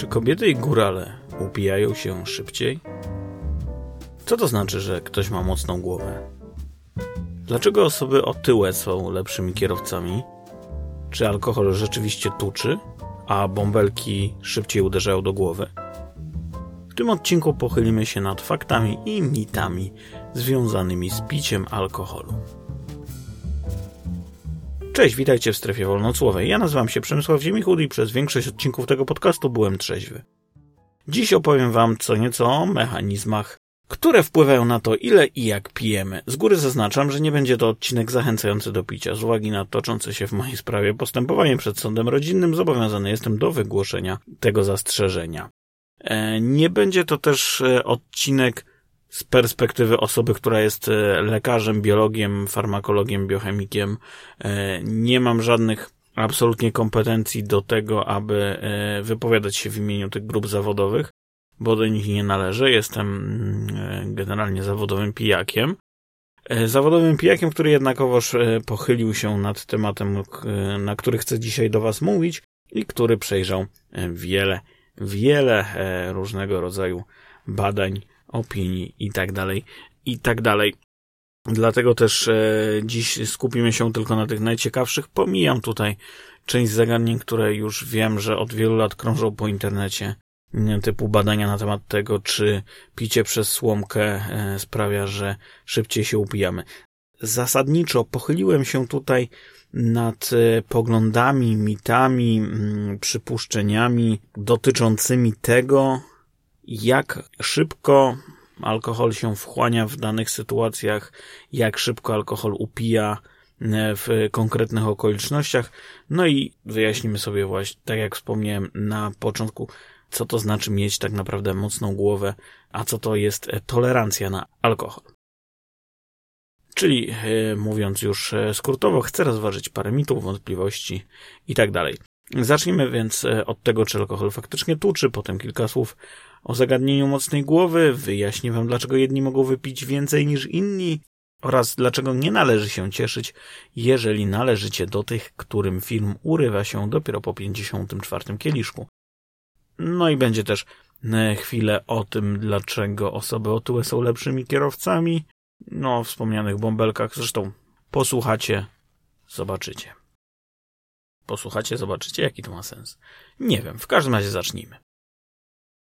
Czy kobiety i górale upijają się szybciej? Co to znaczy, że ktoś ma mocną głowę? Dlaczego osoby otyłe są lepszymi kierowcami? Czy alkohol rzeczywiście tuczy, a bąbelki szybciej uderzają do głowy? W tym odcinku pochylimy się nad faktami i mitami związanymi z piciem alkoholu. Cześć, witajcie w strefie wolnocłowej. Ja nazywam się Przemysław Ziemichud i przez większość odcinków tego podcastu byłem trzeźwy. Dziś opowiem wam co nieco o mechanizmach, które wpływają na to, ile i jak pijemy. Z góry zaznaczam, że nie będzie to odcinek zachęcający do picia. Z uwagi na toczące się w mojej sprawie postępowanie przed sądem rodzinnym, zobowiązany jestem do wygłoszenia tego zastrzeżenia. E, nie będzie to też e, odcinek z perspektywy osoby, która jest e, lekarzem, biologiem, farmakologiem, biochemikiem, e, nie mam żadnych absolutnie kompetencji do tego, aby e, wypowiadać się w imieniu tych grup zawodowych, bo do nich nie należę. Jestem mm, generalnie zawodowym pijakiem. Zawodowym pijakiem, który jednakowoż pochylił się nad tematem, na który chcę dzisiaj do Was mówić i który przejrzał wiele, wiele różnego rodzaju badań opinii i tak dalej, i tak dalej. Dlatego też e, dziś skupimy się tylko na tych najciekawszych. Pomijam tutaj część zagadnień, które już wiem, że od wielu lat krążą po internecie, typu badania na temat tego, czy picie przez słomkę e, sprawia, że szybciej się upijamy. Zasadniczo pochyliłem się tutaj nad e, poglądami, mitami, mm, przypuszczeniami dotyczącymi tego, jak szybko alkohol się wchłania w danych sytuacjach, jak szybko alkohol upija e, w konkretnych okolicznościach. No i wyjaśnimy sobie właśnie, tak jak wspomniałem na początku, co to znaczy mieć tak naprawdę mocną głowę, a co to jest e, tolerancja na alkohol. Czyli e, mówiąc już skrótowo, chcę rozważyć parę mitów, wątpliwości i tak dalej. Zacznijmy więc od tego, czy alkohol faktycznie tuczy, potem kilka słów o zagadnieniu mocnej głowy, wyjaśnię wam, dlaczego jedni mogą wypić więcej niż inni oraz dlaczego nie należy się cieszyć, jeżeli należycie do tych, którym film urywa się dopiero po 54 kieliszku. No i będzie też e, chwilę o tym, dlaczego osoby otyłe są lepszymi kierowcami. No, o wspomnianych bąbelkach. Zresztą posłuchacie, zobaczycie. Posłuchacie, zobaczycie, jaki to ma sens. Nie wiem, w każdym razie zacznijmy.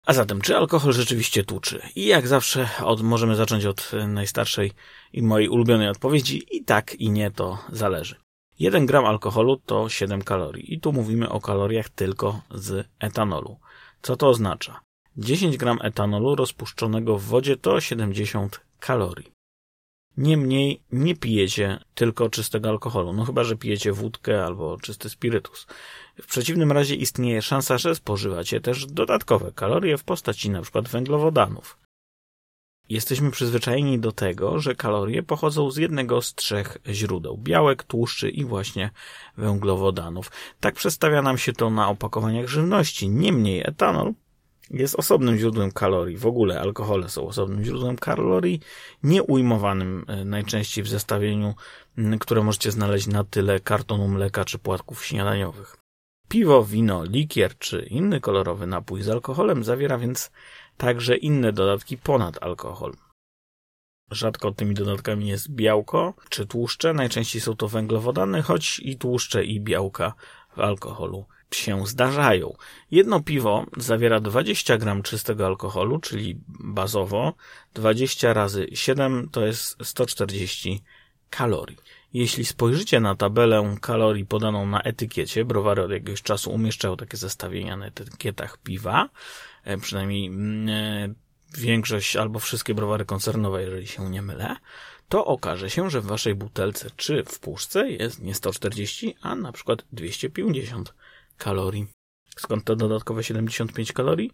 A zatem, czy alkohol rzeczywiście tuczy? I jak zawsze od, możemy zacząć od najstarszej i mojej ulubionej odpowiedzi. I tak, i nie, to zależy. 1 gram alkoholu to 7 kalorii. I tu mówimy o kaloriach tylko z etanolu. Co to oznacza? 10 gram etanolu rozpuszczonego w wodzie to 70 kalorii. Niemniej nie pijecie tylko czystego alkoholu, no chyba, że pijecie wódkę albo czysty spirytus. W przeciwnym razie istnieje szansa, że spożywacie też dodatkowe kalorie w postaci np. węglowodanów. Jesteśmy przyzwyczajeni do tego, że kalorie pochodzą z jednego z trzech źródeł białek, tłuszczy i właśnie węglowodanów. Tak przedstawia nam się to na opakowaniach żywności. Niemniej etanol jest osobnym źródłem kalorii. W ogóle alkohole są osobnym źródłem kalorii, nieujmowanym e, najczęściej w zestawieniu, które możecie znaleźć na tyle kartonu mleka czy płatków śniadaniowych. Piwo, wino, likier czy inny kolorowy napój z alkoholem zawiera więc także inne dodatki ponad alkohol. Rzadko tymi dodatkami jest białko czy tłuszcze, najczęściej są to węglowodany, choć i tłuszcze i białka w alkoholu się zdarzają. Jedno piwo zawiera 20 gram czystego alkoholu, czyli bazowo 20 razy 7 to jest 140 kalorii. Jeśli spojrzycie na tabelę kalorii podaną na etykiecie, browary od jakiegoś czasu umieszczają takie zestawienia na etykietach piwa, e, przynajmniej mm, e, większość albo wszystkie browary koncernowe, jeżeli się nie mylę, to okaże się, że w waszej butelce czy w puszce jest nie 140, a na przykład 250 kalorii. Skąd to dodatkowe 75 kalorii?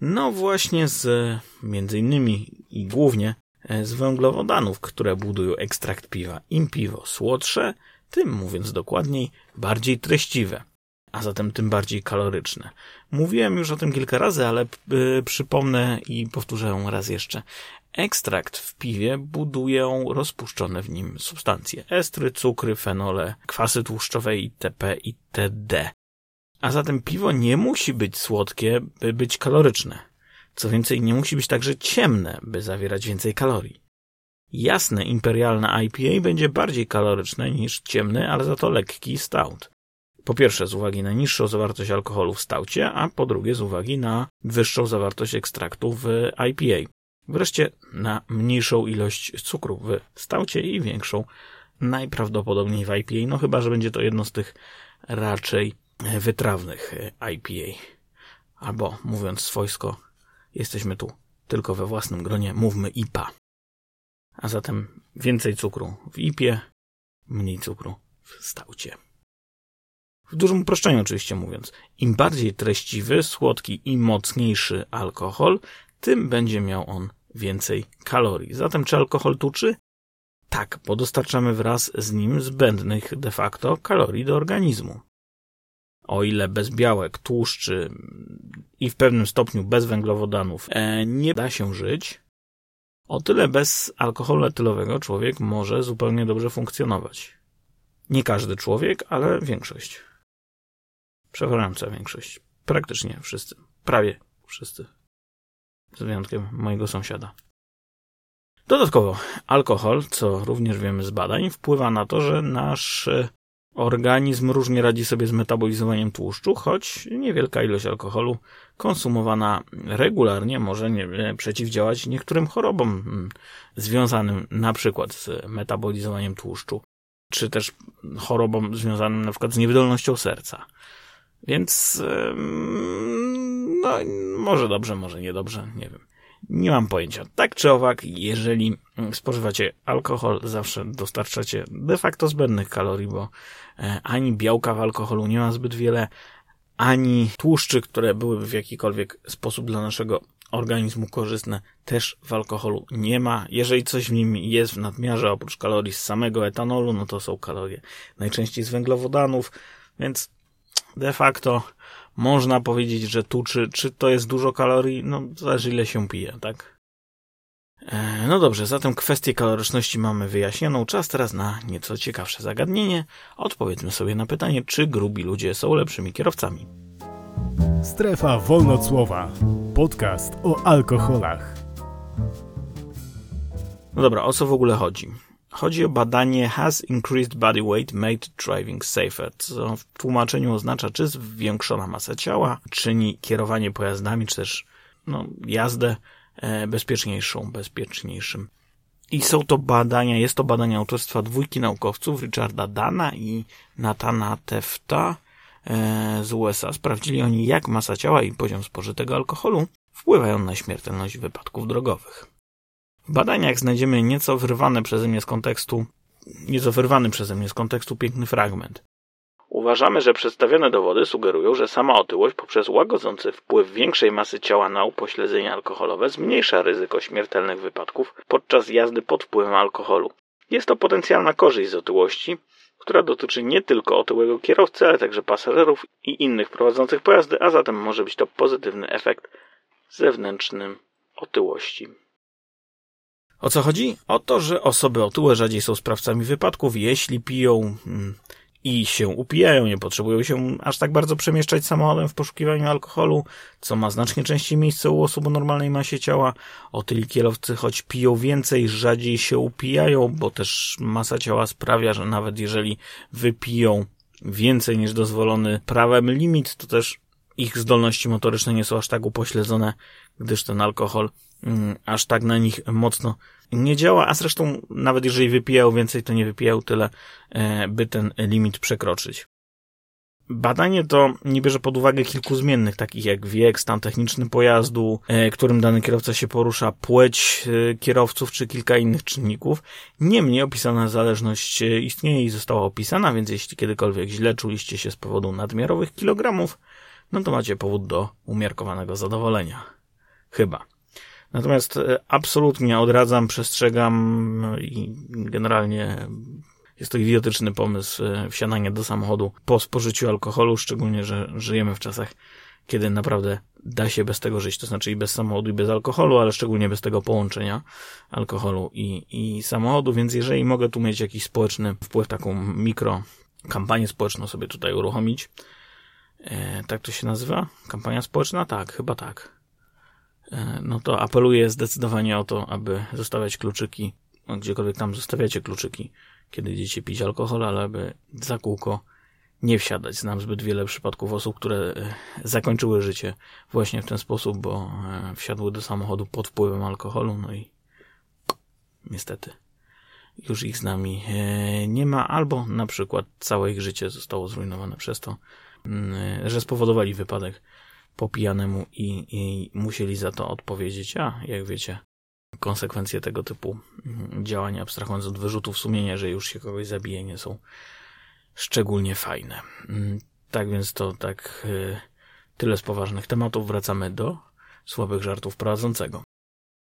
No właśnie z między innymi i głównie e, z węglowodanów, które budują ekstrakt piwa. Im piwo słodsze, tym mówiąc dokładniej, bardziej treściwe, a zatem tym bardziej kaloryczne. Mówiłem już o tym kilka razy, ale y, przypomnę i powtórzę raz jeszcze. Ekstrakt w piwie budują rozpuszczone w nim substancje. Estry, cukry, fenole, kwasy tłuszczowe itp. itd. A zatem piwo nie musi być słodkie, by być kaloryczne. Co więcej, nie musi być także ciemne, by zawierać więcej kalorii. Jasne imperialne IPA będzie bardziej kaloryczne niż ciemny, ale za to lekki stout. Po pierwsze z uwagi na niższą zawartość alkoholu w staucie, a po drugie z uwagi na wyższą zawartość ekstraktu w IPA. Wreszcie na mniejszą ilość cukru w staucie i większą najprawdopodobniej w IPA, no chyba, że będzie to jedno z tych raczej wytrawnych IPA. Albo mówiąc swojsko, jesteśmy tu tylko we własnym gronie, mówmy IPA. A zatem więcej cukru w IPie, mniej cukru w staucie. W dużym uproszczeniu oczywiście mówiąc, im bardziej treściwy, słodki i mocniejszy alkohol, tym będzie miał on więcej kalorii. Zatem czy alkohol tuczy? Tak, bo dostarczamy wraz z nim zbędnych de facto kalorii do organizmu. O ile bez białek, tłuszczy i w pewnym stopniu bez węglowodanów e, nie da się żyć, o tyle bez alkoholu etylowego człowiek może zupełnie dobrze funkcjonować. Nie każdy człowiek, ale większość. Przeważająca większość. Praktycznie wszyscy. Prawie wszyscy. Z wyjątkiem mojego sąsiada. Dodatkowo, alkohol, co również wiemy z badań, wpływa na to, że nasz organizm różnie radzi sobie z metabolizowaniem tłuszczu, choć niewielka ilość alkoholu konsumowana regularnie może nie, przeciwdziałać niektórym chorobom mm, związanym na przykład z metabolizowaniem tłuszczu, czy też chorobom związanym na przykład z niewydolnością serca. Więc no, może dobrze, może niedobrze, nie wiem. Nie mam pojęcia. Tak czy owak, jeżeli spożywacie alkohol, zawsze dostarczacie de facto zbędnych kalorii, bo e, ani białka w alkoholu nie ma zbyt wiele, ani tłuszczy, które byłyby w jakikolwiek sposób dla naszego organizmu korzystne, też w alkoholu nie ma. Jeżeli coś w nim jest w nadmiarze, oprócz kalorii z samego etanolu, no to są kalorie najczęściej z węglowodanów, więc de facto można powiedzieć, że tu, czy, czy to jest dużo kalorii, no zależy ile się pije, tak? E, no dobrze, zatem kwestię kaloryczności mamy wyjaśnioną. Czas teraz na nieco ciekawsze zagadnienie. Odpowiedzmy sobie na pytanie, czy grubi ludzie są lepszymi kierowcami. Strefa Wolnocłowa. Podcast o alkoholach. No dobra, o co w ogóle chodzi? Chodzi o badanie Has Increased Body Weight Made Driving Safer, co w tłumaczeniu oznacza, czy zwiększona masa ciała czyni kierowanie pojazdami, czy też no, jazdę e, bezpieczniejszą, bezpieczniejszym. I są to badania, jest to badanie autorstwa dwójki naukowców, Richarda Dana i Natana Tefta e, z USA. Sprawdzili oni, jak masa ciała i poziom spożytego alkoholu wpływają na śmiertelność wypadków drogowych. W badaniach znajdziemy nieco wyrwany przeze mnie z kontekstu, nieco wyrwany przeze mnie z kontekstu piękny fragment. Uważamy, że przedstawione dowody sugerują, że sama otyłość poprzez łagodzący wpływ większej masy ciała na upośledzenie alkoholowe zmniejsza ryzyko śmiertelnych wypadków podczas jazdy pod wpływem alkoholu. Jest to potencjalna korzyść z otyłości, która dotyczy nie tylko otyłego kierowcy, ale także pasażerów i innych prowadzących pojazdy, a zatem może być to pozytywny efekt zewnętrznym otyłości. O co chodzi? O to, że osoby otyłe rzadziej są sprawcami wypadków, jeśli piją mm, i się upijają, nie potrzebują się aż tak bardzo przemieszczać samochodem w poszukiwaniu alkoholu, co ma znacznie częściej miejsce u osób o normalnej masie ciała. Otyli kierowcy, choć piją więcej, rzadziej się upijają, bo też masa ciała sprawia, że nawet jeżeli wypiją więcej niż dozwolony prawem limit, to też ich zdolności motoryczne nie są aż tak upośledzone, gdyż ten alkohol aż tak na nich mocno nie działa, a zresztą nawet jeżeli wypijał więcej, to nie wypijał tyle, e, by ten limit przekroczyć. Badanie to nie bierze pod uwagę kilku zmiennych, takich jak wiek, stan techniczny pojazdu, e, którym dany kierowca się porusza, płeć e, kierowców czy kilka innych czynników. Niemniej opisana zależność istnieje i została opisana, więc jeśli kiedykolwiek źle czuliście się z powodu nadmiarowych kilogramów, no to macie powód do umiarkowanego zadowolenia. Chyba. Natomiast e, absolutnie odradzam, przestrzegam i generalnie jest to idiotyczny pomysł e, wsiadania do samochodu po spożyciu alkoholu, szczególnie, że żyjemy w czasach, kiedy naprawdę da się bez tego żyć, to znaczy i bez samochodu i bez alkoholu, ale szczególnie bez tego połączenia alkoholu i, i samochodu, więc jeżeli mogę tu mieć jakiś społeczny wpływ, taką mikro kampanię społeczną sobie tutaj uruchomić, E, tak to się nazywa? Kampania społeczna? Tak, chyba tak. E, no to apeluję zdecydowanie o to, aby zostawiać kluczyki, no, gdziekolwiek tam zostawiacie kluczyki, kiedy idziecie pić alkohol, ale aby za kółko nie wsiadać. Znam zbyt wiele przypadków osób, które e, zakończyły życie właśnie w ten sposób, bo e, wsiadły do samochodu pod wpływem alkoholu, no i niestety już ich z nami nie ma, albo na przykład całe ich życie zostało zrujnowane przez to, mm, że spowodowali wypadek po pijanemu i, i musieli za to odpowiedzieć. A jak wiecie, konsekwencje tego typu mm, działania, abstrahując od wyrzutów sumienia, że już się kogoś zabije, nie są szczególnie fajne. Mm, tak więc to tak y, tyle z poważnych tematów. Wracamy do słabych żartów prowadzącego.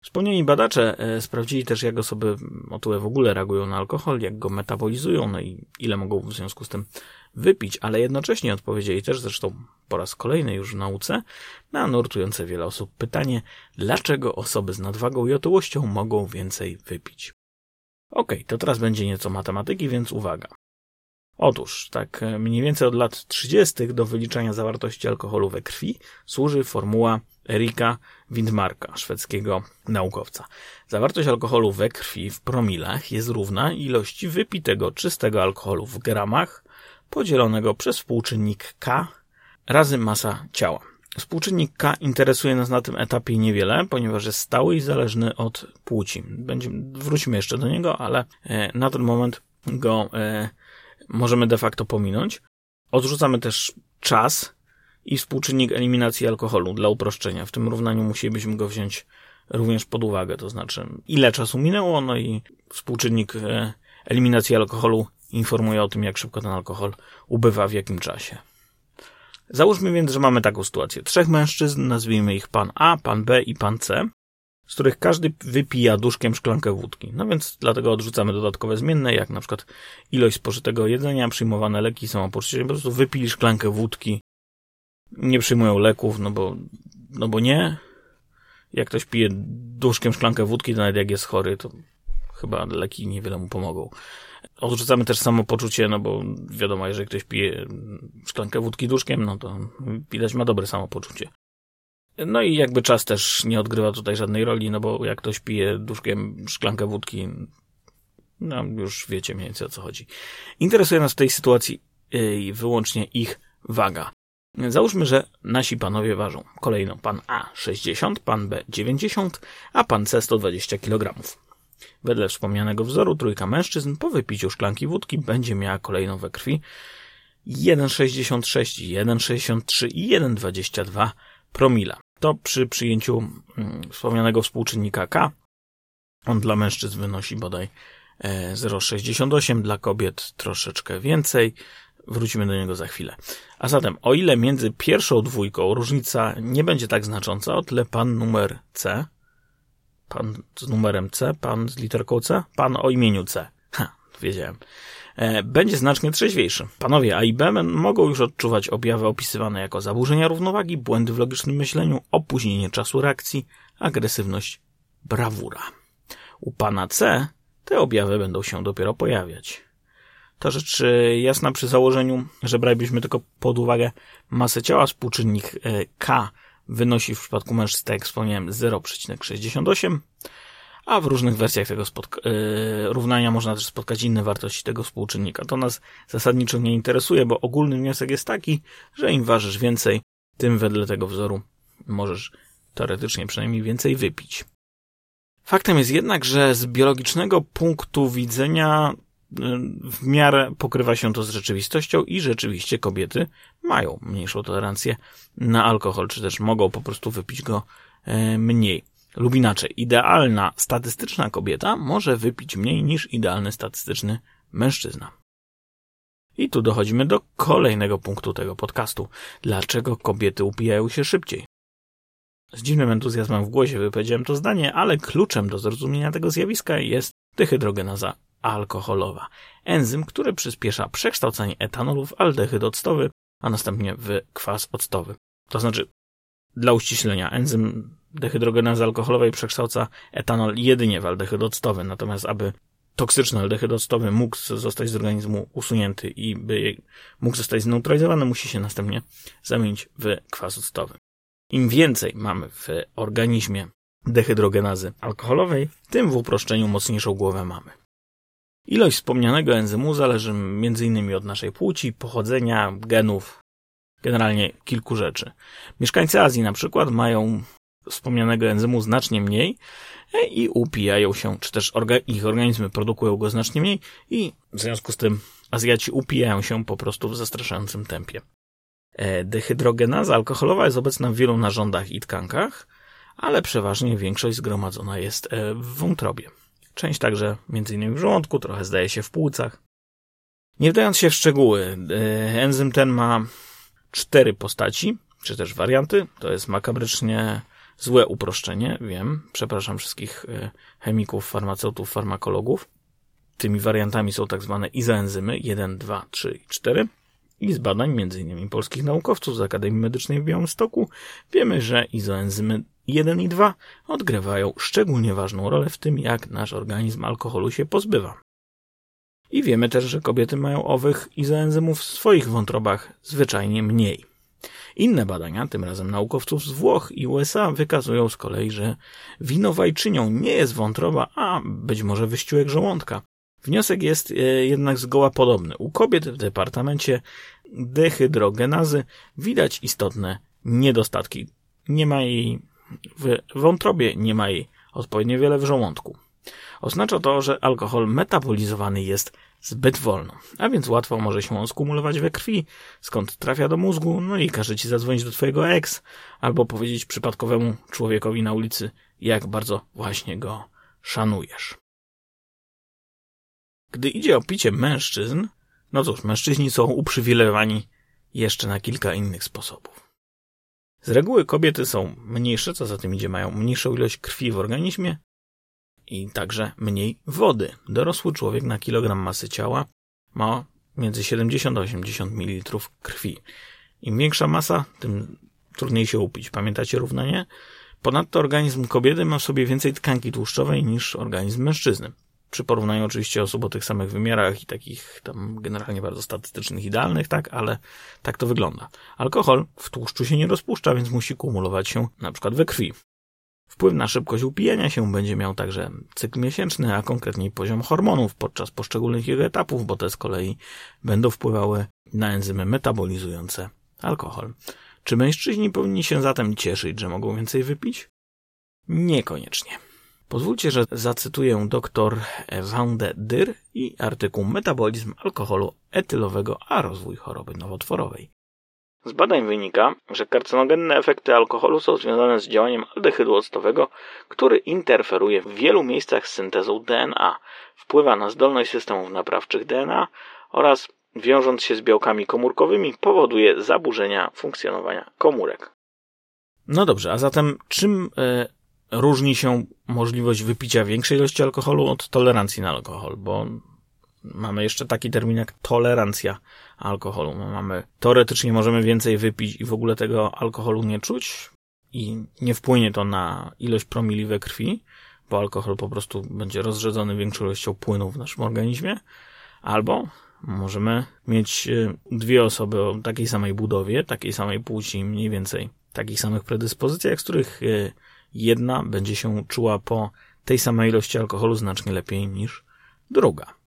Wspomnieni badacze e, sprawdzili też, jak osoby otyłe w ogóle reagują na alkohol, jak go metabolizują, no i ile mogą w związku z tym wypić, ale jednocześnie odpowiedzieli też, zresztą po raz kolejny już w nauce, na nurtujące wiele osób pytanie, dlaczego osoby z nadwagą i otyłością mogą więcej wypić. Ok, to teraz będzie nieco matematyki, więc uwaga. Otóż, tak e, mniej więcej od lat 30. do wyliczania zawartości alkoholu we krwi służy formuła Erika Windmarka, szwedzkiego naukowca. Zawartość alkoholu we krwi w promilach jest równa ilości wypitego czystego alkoholu w gramach podzielonego przez współczynnik K razy masa ciała. Współczynnik K interesuje nas na tym etapie niewiele, ponieważ jest stały i zależny od płci. Będziemy, wrócimy jeszcze do niego, ale e, na ten moment go e, możemy de facto pominąć. Odrzucamy też czas i współczynnik eliminacji alkoholu dla uproszczenia. W tym równaniu musielibyśmy go wziąć również pod uwagę, to znaczy ile czasu minęło, no i współczynnik e, eliminacji alkoholu informuje o tym, jak szybko ten alkohol ubywa w jakim czasie. Załóżmy więc, że mamy taką sytuację. Trzech mężczyzn, nazwijmy ich pan A, pan B i pan C z których każdy wypija duszkiem szklankę wódki. No więc dlatego odrzucamy dodatkowe zmienne, jak na przykład ilość spożytego jedzenia, przyjmowane leki, samopoczucie. Po prostu wypili szklankę wódki, nie przyjmują leków, no bo, no bo nie. Jak ktoś pije duszkiem szklankę wódki, to nawet jak jest chory, to chyba leki niewiele mu pomogą. Odrzucamy też samopoczucie, no bo wiadomo, jeżeli ktoś pije szklankę wódki duszkiem, no to widać ma dobre samopoczucie. No i jakby czas też nie odgrywa tutaj żadnej roli, no bo jak ktoś pije duszkiem szklankę wódki, no już wiecie mniej więcej o co chodzi. Interesuje nas w tej sytuacji yy, wyłącznie ich waga. Załóżmy, że nasi panowie ważą kolejno pan A 60, pan B 90, a pan C 120 kg. Wedle wspomnianego wzoru trójka mężczyzn po wypiciu szklanki wódki będzie miała kolejno we krwi 1,66, 1,63 i 1,22 promila. To przy przyjęciu mm, wspomnianego współczynnika K, on dla mężczyzn wynosi bodaj 0,68, e, dla kobiet troszeczkę więcej. Wrócimy do niego za chwilę. A zatem, o ile między pierwszą dwójką różnica nie będzie tak znacząca, o tyle pan numer C, pan z numerem C, pan z literką C, pan o imieniu C. Ha, wiedziałem. E, będzie znacznie trzeźwiejszy. Panowie A i B mogą już odczuwać objawy opisywane jako zaburzenia równowagi, błędy w logicznym myśleniu, opóźnienie czasu reakcji, agresywność, brawura. U pana C te objawy będą się dopiero pojawiać. To rzecz e, jasna przy założeniu, że bralibyśmy tylko pod uwagę masę ciała, współczynnik e, K wynosi w przypadku mężczyzn, tak jak wspomniałem, 0,68, a w różnych wersjach tego yy, równania można też spotkać inne wartości tego współczynnika. To nas zasadniczo nie interesuje, bo ogólny wniosek jest taki, że im ważysz więcej, tym wedle tego wzoru możesz teoretycznie przynajmniej więcej wypić. Faktem jest jednak, że z biologicznego punktu widzenia y, w miarę pokrywa się to z rzeczywistością i rzeczywiście kobiety mają mniejszą tolerancję na alkohol, czy też mogą po prostu wypić go y, mniej lub inaczej, idealna statystyczna kobieta może wypić mniej niż idealny statystyczny mężczyzna. I tu dochodzimy do kolejnego punktu tego podcastu. Dlaczego kobiety upijają się szybciej? Z dziwnym entuzjazmem w głosie wypowiedziałem to zdanie, ale kluczem do zrozumienia tego zjawiska jest dehydrogenaza alkoholowa. Enzym, który przyspiesza przekształcanie etanolu w aldehyd octowy, a następnie w kwas octowy. To znaczy, dla uściślenia, enzym dehydrogenazy alkoholowej przekształca etanol jedynie w aldehyd octowy, natomiast aby toksyczny aldehyd octowy mógł zostać z organizmu usunięty i by mógł zostać zneutralizowany, musi się następnie zamienić w kwas octowy. Im więcej mamy w organizmie dehydrogenazy alkoholowej, tym w uproszczeniu mocniejszą głowę mamy. Ilość wspomnianego enzymu zależy m.in. od naszej płci, pochodzenia, genów, generalnie kilku rzeczy. Mieszkańcy Azji na przykład mają wspomnianego enzymu znacznie mniej e, i upijają się, czy też orga ich organizmy produkują go znacznie mniej i w związku z tym Azjaci upijają się po prostu w zastraszającym tempie. E, dehydrogenaza alkoholowa jest obecna w wielu narządach i tkankach, ale przeważnie większość zgromadzona jest e, w wątrobie. Część także m.in. w żołądku, trochę zdaje się w płucach. Nie wdając się w szczegóły, enzym ten ma cztery postaci, czy też warianty. To jest makabrycznie Złe uproszczenie, wiem. Przepraszam wszystkich e, chemików, farmaceutów, farmakologów. Tymi wariantami są tak zwane izoenzymy 1, 2, 3 i 4. I z badań m.in. polskich naukowców z Akademii Medycznej w Białymstoku wiemy, że izoenzymy 1 i 2 odgrywają szczególnie ważną rolę w tym, jak nasz organizm alkoholu się pozbywa. I wiemy też, że kobiety mają owych izoenzymów w swoich wątrobach zwyczajnie mniej. Inne badania, tym razem naukowców z Włoch i USA, wykazują z kolei, że winowajczynią nie jest wątroba, a być może wyściółek żołądka. Wniosek jest e, jednak zgoła podobny. U kobiet w departamencie dehydrogenazy widać istotne niedostatki. Nie ma jej w wątrobie, nie ma jej odpowiednio wiele w żołądku. Oznacza to, że alkohol metabolizowany jest zbyt wolno, a więc łatwo może się on skumulować we krwi, skąd trafia do mózgu, no i każe ci zadzwonić do twojego ex, albo powiedzieć przypadkowemu człowiekowi na ulicy, jak bardzo właśnie go szanujesz. Gdy idzie o picie mężczyzn, no cóż, mężczyźni są uprzywilejowani jeszcze na kilka innych sposobów. Z reguły kobiety są mniejsze, co za tym idzie, mają mniejszą ilość krwi w organizmie, i także mniej wody. Dorosły człowiek na kilogram masy ciała ma między 70 a 80 ml krwi. Im większa masa, tym trudniej się upić. Pamiętacie równanie? Ponadto organizm kobiety ma w sobie więcej tkanki tłuszczowej niż organizm mężczyzny. Przy porównaniu oczywiście osób o tych samych wymiarach i takich tam generalnie bardzo statystycznych, idealnych, tak, ale tak to wygląda. Alkohol w tłuszczu się nie rozpuszcza, więc musi kumulować się na przykład we krwi. Wpływ na szybkość upijania się będzie miał także cykl miesięczny, a konkretniej poziom hormonów podczas poszczególnych jego etapów, bo te z kolei będą wpływały na enzymy metabolizujące alkohol. Czy mężczyźni powinni się zatem cieszyć, że mogą więcej wypić? Niekoniecznie. Pozwólcie, że zacytuję dr Wande Dyr i artykuł Metabolizm alkoholu etylowego a rozwój choroby nowotworowej. Z badań wynika, że karcinogenne efekty alkoholu są związane z działaniem aldehydu octowego, który interferuje w wielu miejscach z syntezą DNA, wpływa na zdolność systemów naprawczych DNA oraz wiążąc się z białkami komórkowymi powoduje zaburzenia funkcjonowania komórek. No dobrze, a zatem czym y, różni się możliwość wypicia większej ilości alkoholu od tolerancji na alkohol? Bo mamy jeszcze taki termin jak tolerancja alkoholu. Mamy, teoretycznie możemy więcej wypić i w ogóle tego alkoholu nie czuć i nie wpłynie to na ilość promili we krwi, bo alkohol po prostu będzie rozrzedzony większą ilością płynów w naszym organizmie, albo możemy mieć e, dwie osoby o takiej samej budowie, takiej samej płci, mniej więcej takich samych predyspozycjach, z których e, jedna będzie się czuła po tej samej ilości alkoholu znacznie lepiej niż druga.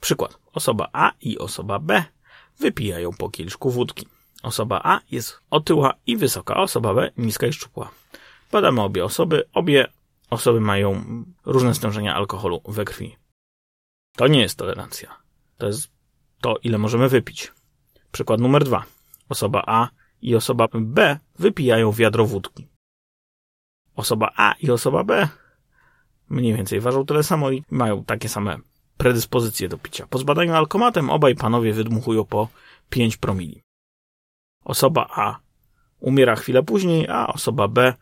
Przykład. Osoba A i osoba B wypijają po kieliszku wódki. Osoba A jest otyła i wysoka, osoba B niska i szczupła. Badamy obie osoby. Obie osoby mają różne stężenia alkoholu we krwi. To nie jest tolerancja. To jest to, ile możemy wypić. Przykład numer dwa. Osoba A i osoba B wypijają wiadro wódki. Osoba A i osoba B mniej więcej ważą tyle samo i mają takie same predyspozycje do picia. Po zbadaniu alkomatem obaj panowie wydmuchują po 5 promili. Osoba A umiera chwilę później, a osoba B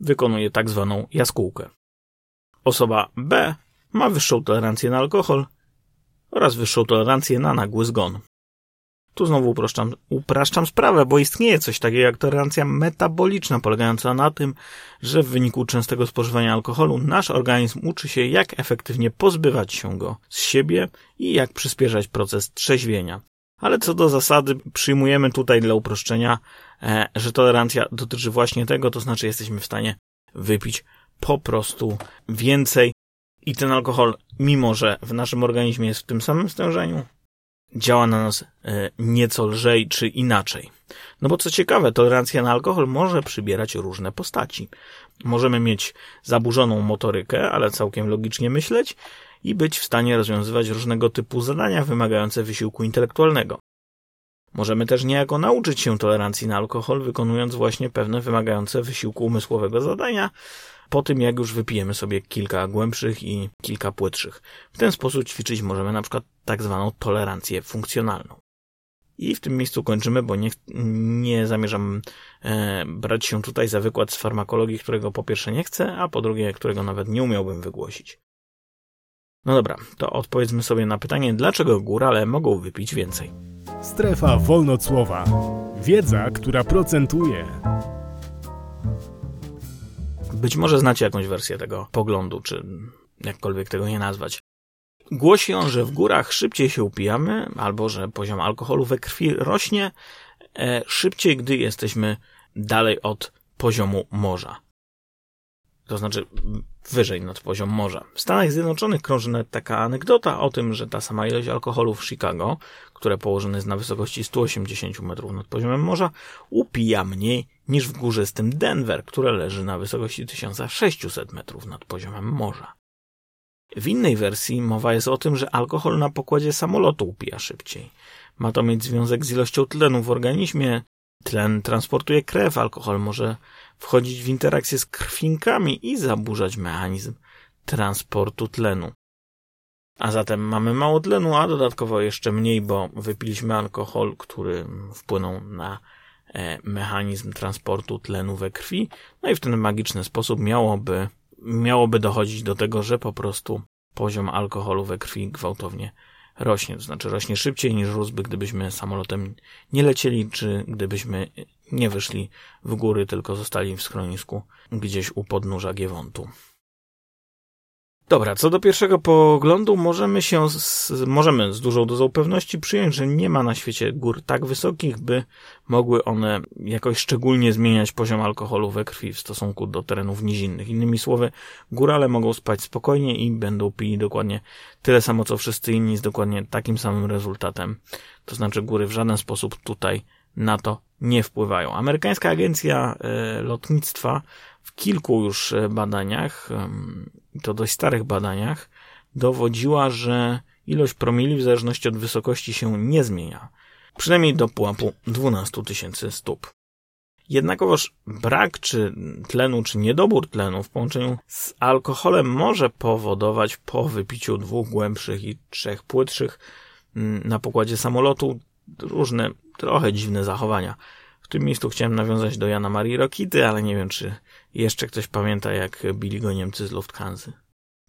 wykonuje tak zwaną jaskółkę. Osoba B ma wyższą tolerancję na alkohol oraz wyższą tolerancję na nagły zgon. Tu znowu upraszczam, upraszczam sprawę, bo istnieje coś takiego jak tolerancja metaboliczna, polegająca na tym, że w wyniku częstego spożywania alkoholu nasz organizm uczy się, jak efektywnie pozbywać się go z siebie i jak przyspieszać proces trzeźwienia. Ale co do zasady, przyjmujemy tutaj dla uproszczenia, e, że tolerancja dotyczy właśnie tego, to znaczy jesteśmy w stanie wypić po prostu więcej i ten alkohol, mimo że w naszym organizmie jest w tym samym stężeniu, działa na nas e, nieco lżej czy inaczej. No bo co ciekawe, tolerancja na alkohol może przybierać różne postaci. Możemy mieć zaburzoną motorykę, ale całkiem logicznie myśleć i być w stanie rozwiązywać różnego typu zadania wymagające wysiłku intelektualnego. Możemy też niejako nauczyć się tolerancji na alkohol, wykonując właśnie pewne wymagające wysiłku umysłowego zadania, po tym jak już wypijemy sobie kilka głębszych i kilka płytszych. W ten sposób ćwiczyć możemy na przykład tak zwaną tolerancję funkcjonalną. I w tym miejscu kończymy, bo nie, nie zamierzam e, brać się tutaj za wykład z farmakologii, którego po pierwsze nie chcę, a po drugie, którego nawet nie umiałbym wygłosić. No dobra, to odpowiedzmy sobie na pytanie, dlaczego górale mogą wypić więcej. Strefa wolnocłowa. Wiedza, która procentuje. Być może znacie jakąś wersję tego poglądu, czy jakkolwiek tego nie nazwać. Głosi on, że w górach szybciej się upijamy, albo że poziom alkoholu we krwi rośnie e, szybciej, gdy jesteśmy dalej od poziomu morza. To znaczy wyżej nad poziom morza. W Stanach Zjednoczonych krąży nawet taka anegdota o tym, że ta sama ilość alkoholu w Chicago, które położone jest na wysokości 180 metrów nad poziomem morza, upija mniej niż w górzystym Denver, które leży na wysokości 1600 metrów nad poziomem morza. W innej wersji mowa jest o tym, że alkohol na pokładzie samolotu upija szybciej. Ma to mieć związek z ilością tlenu w organizmie. Tlen transportuje krew, alkohol może wchodzić w interakcję z krwinkami i zaburzać mechanizm transportu tlenu. A zatem mamy mało tlenu, a dodatkowo jeszcze mniej, bo wypiliśmy alkohol, który wpłynął na e, mechanizm transportu tlenu we krwi. No i w ten magiczny sposób miałoby, miałoby dochodzić do tego, że po prostu poziom alkoholu we krwi gwałtownie rośnie. To znaczy rośnie szybciej niż rósłby, gdybyśmy samolotem nie lecieli, czy gdybyśmy nie wyszli w góry, tylko zostali w schronisku gdzieś u podnóża Giewontu. Dobra, co do pierwszego poglądu, możemy się z, możemy z dużą dozą pewności przyjąć, że nie ma na świecie gór tak wysokich, by mogły one jakoś szczególnie zmieniać poziom alkoholu we krwi w stosunku do terenów nizinnych. Innymi słowy, górale mogą spać spokojnie i będą pili dokładnie tyle samo, co wszyscy inni z dokładnie takim samym rezultatem. To znaczy góry w żaden sposób tutaj na to nie wpływają. Amerykańska agencja e, lotnictwa w kilku już e, to dość starych badaniach, dowodziła, że ilość promili w zależności od wysokości się nie zmienia. Przynajmniej do pułapu 12 tysięcy stóp. Jednakowoż brak czy tlenu, czy niedobór tlenu w połączeniu z alkoholem może powodować po wypiciu dwóch głębszych i trzech płytszych mm, na pokładzie samolotu różne, trochę dziwne zachowania. W tym miejscu chciałem nawiązać do Jana Marii Rokity, ale nie wiem, czy jeszcze ktoś pamięta, jak bili go Niemcy z Lufthansa.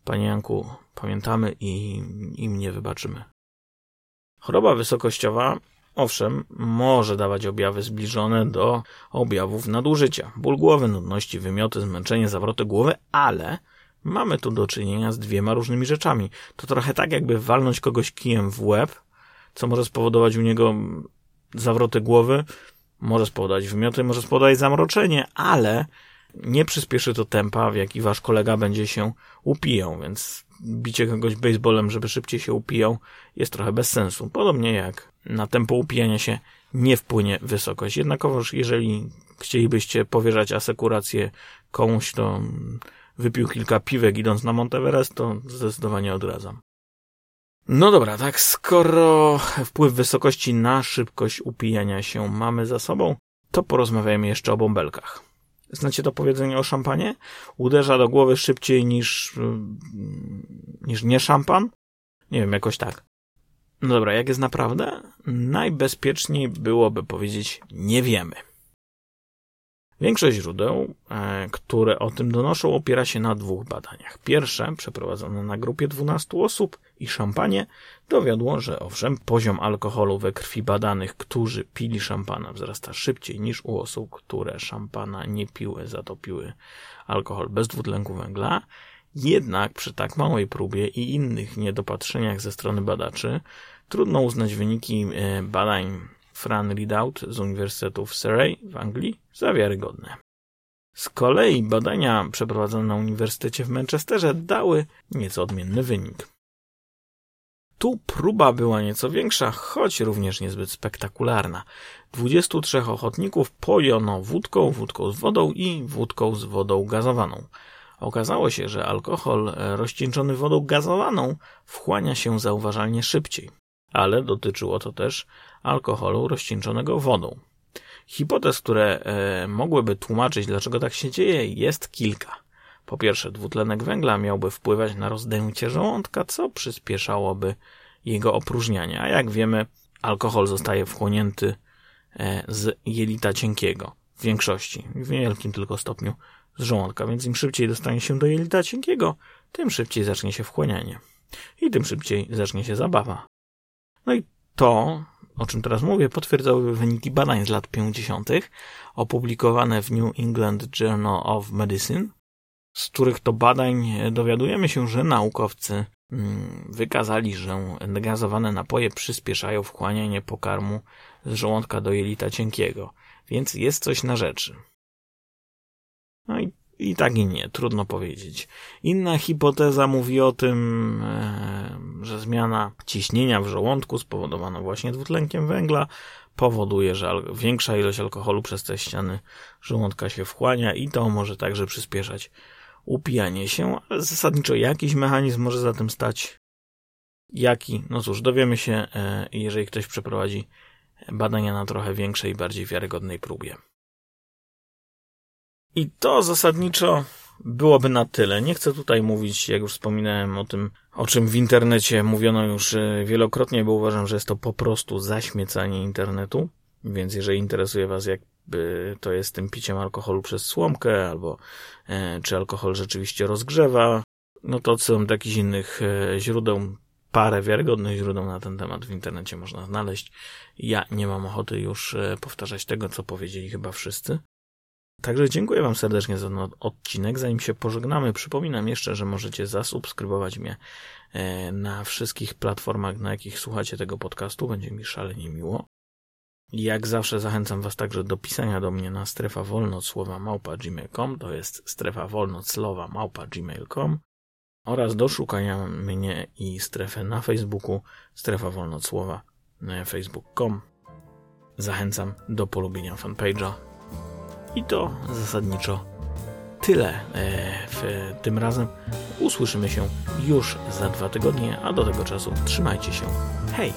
Panie Janku, pamiętamy i, i mnie wybaczymy. Choroba wysokościowa, owszem, może dawać objawy zbliżone do objawów nadużycia. Ból głowy, nudności, wymioty, zmęczenie, zawroty głowy, ale mamy tu do czynienia z dwiema różnymi rzeczami. To trochę tak, jakby walnąć kogoś kijem w łeb, co może spowodować u niego zawroty głowy, może spowodować wymioty, może spowodować zamroczenie, ale nie przyspieszy to tempa, w jaki wasz kolega będzie się upijał, więc bicie kogoś baseballem, żeby szybciej się upijał, jest trochę bez sensu. Podobnie jak na tempo upijania się nie wpłynie wysokość. Jednakowoż, jeżeli chcielibyście powierzać asekurację komuś, to wypił kilka piwek idąc na Monteverest, to zdecydowanie odradzam. No dobra, tak skoro wpływ wysokości na szybkość upijania się mamy za sobą, to porozmawiajmy jeszcze o bąbelkach. Znacie to powiedzenie o szampanie? Uderza do głowy szybciej niż, mm, niż nie szampan? Nie wiem, jakoś tak. No dobra, jak jest naprawdę? Najbezpieczniej byłoby powiedzieć nie wiemy. Większość źródeł, e, które o tym donoszą, opiera się na dwóch badaniach. Pierwsze, przeprowadzone na grupie 12 osób i szampanie, dowiodło, że owszem, poziom alkoholu we krwi badanych, którzy pili szampana, wzrasta szybciej niż u osób, które szampana nie piły, zatopiły alkohol bez dwutlenku węgla. Jednak przy tak małej próbie i innych niedopatrzeniach ze strony badaczy, trudno uznać wyniki e, badań Fran Ridout z Uniwersytetu w Surrey w Anglii za wiarygodne. Z kolei badania przeprowadzone na Uniwersytecie w Manchesterze dały nieco odmienny wynik. Tu próba była nieco większa, choć również niezbyt spektakularna. 23 ochotników pojono wódką, wódką z wodą i wódką z wodą gazowaną. Okazało się, że alkohol rozcieńczony wodą gazowaną wchłania się zauważalnie szybciej ale dotyczyło to też alkoholu rozcieńczonego wodą. Hipotez, które e, mogłyby tłumaczyć, dlaczego tak się dzieje, jest kilka. Po pierwsze, dwutlenek węgla miałby wpływać na rozdęcie żołądka, co przyspieszałoby jego opróżnianie. A jak wiemy, alkohol zostaje wchłonięty e, z jelita cienkiego. W większości, w niewielkim tylko stopniu z żołądka, więc im szybciej dostanie się do jelita cienkiego, tym szybciej zacznie się wchłanianie. I tym szybciej zacznie się zabawa. No i to, o czym teraz mówię, potwierdzały wyniki badań z lat 50., opublikowane w New England Journal of Medicine, z których to badań dowiadujemy się, że naukowcy mm, wykazali, że gazowane napoje przyspieszają wchłanianie pokarmu z żołądka do jelita cienkiego, więc jest coś na rzeczy. No i i tak i nie, trudno powiedzieć. Inna hipoteza mówi o tym, e, że zmiana ciśnienia w żołądku spowodowana właśnie dwutlenkiem węgla powoduje, że większa ilość alkoholu przez te ściany żołądka się wchłania i to może także przyspieszać upijanie się, ale zasadniczo jakiś mechanizm może za tym stać. Jaki? No cóż, dowiemy się, e, jeżeli ktoś przeprowadzi badania na trochę większej i bardziej wiarygodnej próbie. I to zasadniczo byłoby na tyle. Nie chcę tutaj mówić, jak już wspominałem, o tym, o czym w internecie mówiono już e, wielokrotnie, bo uważam, że jest to po prostu zaśmiecanie internetu. Więc jeżeli interesuje Was, jakby to jest tym piciem alkoholu przez słomkę, albo e, czy alkohol rzeczywiście rozgrzewa, no to odsyłam do jakichś innych e, źródeł. Parę wiarygodnych źródeł na ten temat w internecie można znaleźć. Ja nie mam ochoty już powtarzać tego, co powiedzieli chyba wszyscy. Także dziękuję Wam serdecznie za ten odcinek. Zanim się pożegnamy, przypominam jeszcze, że możecie zasubskrybować mnie e, na wszystkich platformach, na jakich słuchacie tego podcastu. Będzie mi szalenie miło. Jak zawsze zachęcam Was także do pisania do mnie na strefa wolnocłowa małpa gmail.com, to jest strefa wolnoclowa małpa gmail.com oraz do szukania mnie i strefę na Facebooku, strefa wolnocłowa e, facebook.com. Zachęcam do polubienia fanpage'a i to zasadniczo tyle e, w tym razem. Usłyszymy się już za dwa tygodnie, a do tego czasu trzymajcie się. Hej!